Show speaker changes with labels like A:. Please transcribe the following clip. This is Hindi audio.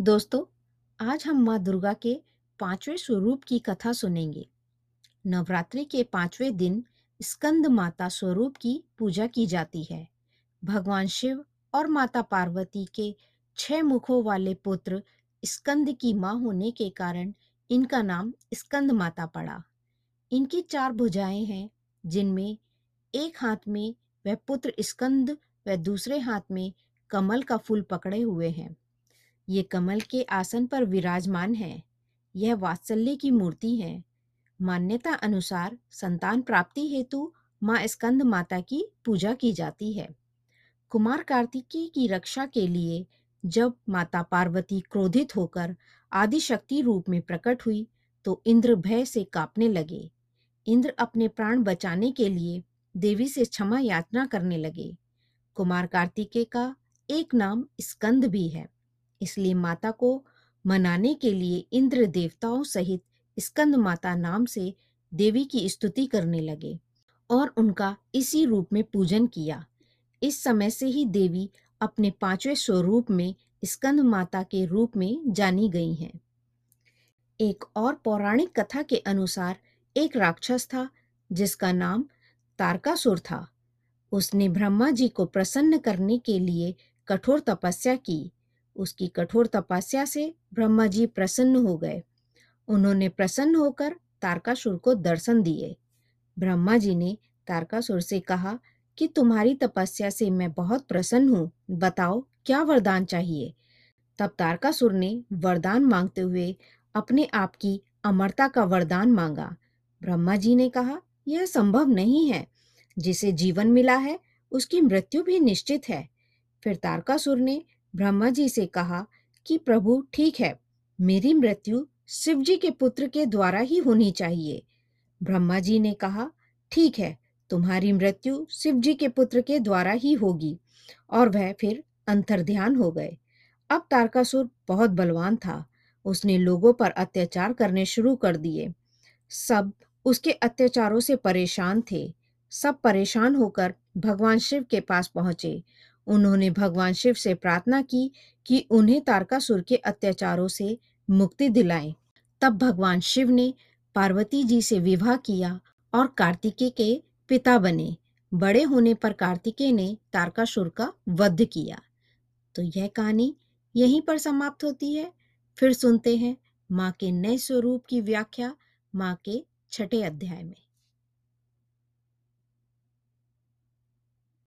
A: दोस्तों, आज हम माँ दुर्गा के पाँचवें स्वरूप की कथा सुनेंगे। नवरात्रि के पाँचवें दिन स्कंद माता स्वरूप की पूजा की जाती है। भगवान शिव और माता पार्वती के छह मुखों वाले पुत्र स्कंद की माँ होने के कारण इनका नाम स्कंद माता पड़ा। इनकी चार भुजाएँ हैं, जिनमें एक हाथ में वह पुत्र स्कंद व दूसरे हाथ में कमल का फूल पकड़े हुए हैं। ये कमल के आसन पर विराजमान है। यह वात्सल्य की मूर्ति है। मान्यता अनुसार संतान प्राप्ति हेतु माँ स्कंद माता की पूजा की जाती है। कुमार कार्तिकी की रक्षा के लिए जब माता पार्वती क्रोधित होकर आदि शक्ति रूप में प्रकट हुई तो इंद्र भय से कांपने लगे। इंद्र अपने प्राण बचाने के लिए देवी से क्षमा याचना करने लगे। कुमार कार्तिकेय का एक नाम स्कंद भी है। इसलिए माता को मनाने के लिए इंद्र देवताओं सहित स्कंद माता नाम से देवी की स्तुति करने लगे और उनका इसी रूप में पूजन किया। इस समय से ही देवी अपने पाँचवें स्वरूप में स्कंद माता के रूप में जानी गई हैं। एक और पौराणिक कथा के अनुसार एक राक्षस था, जिसका नाम तारकासुर था। उसने ब्रह्मा जी को प्रसन्न करने के लिए कठोर तपस्या की। उसकी कठोर तपस्या से ब्रह्मा जी प्रसन्न हो गए। उन्होंने प्रसन्न होकर तारकासुर को दर्शन दिए। ब्रह्मा जी ने तारकासुर से कहा कि तुम्हारी तपस्या से मैं बहुत प्रसन्न हूँ, बताओ क्या वरदान चाहिए? तब तारकासुर ने वरदान मांगते हुए अपने आप की अमरता का वरदान मांगा। ब्रह्मा जी ने कहा, यह संभव नहीं है। जिसे जीवन मिला है, उसकी मृत्यु भी निश्चित है। फिर तारकासुर ने ब्रह्मा जी से कहा कि प्रभु, ठीक है, मेरी मृत्यु शिव जी के पुत्र के द्वारा ही होनी चाहिए। ब्रह्मा जी ने कहा, ठीक है, तुम्हारी मृत्यु शिव जी के पुत्र के द्वारा ही होगी, और वह फिर अंतर्ध्यान हो गए। अब तारकासुर बहुत बलवान था, उसने लोगों पर अत्याचार करने शुरू कर दिए। सब उसके अत्याचारों से परेशान थे, सब परेशान होकर भगवान शिव के पास पहुँचे उन्होंने भगवान शिव से प्रार्थना की कि उन्हें तारकासुर के अत्याचारों से मुक्ति दिलाए। तब भगवान शिव ने पार्वती जी से विवाह किया और कार्तिकेय के पिता बने। बड़े होने पर कार्तिकेय ने तारकासुर का वध किया। तो यह कहानी यहीं पर समाप्त होती है। फिर सुनते हैं माँ के नए स्वरूप की व्याख्या माँ के छठे अध्याय में।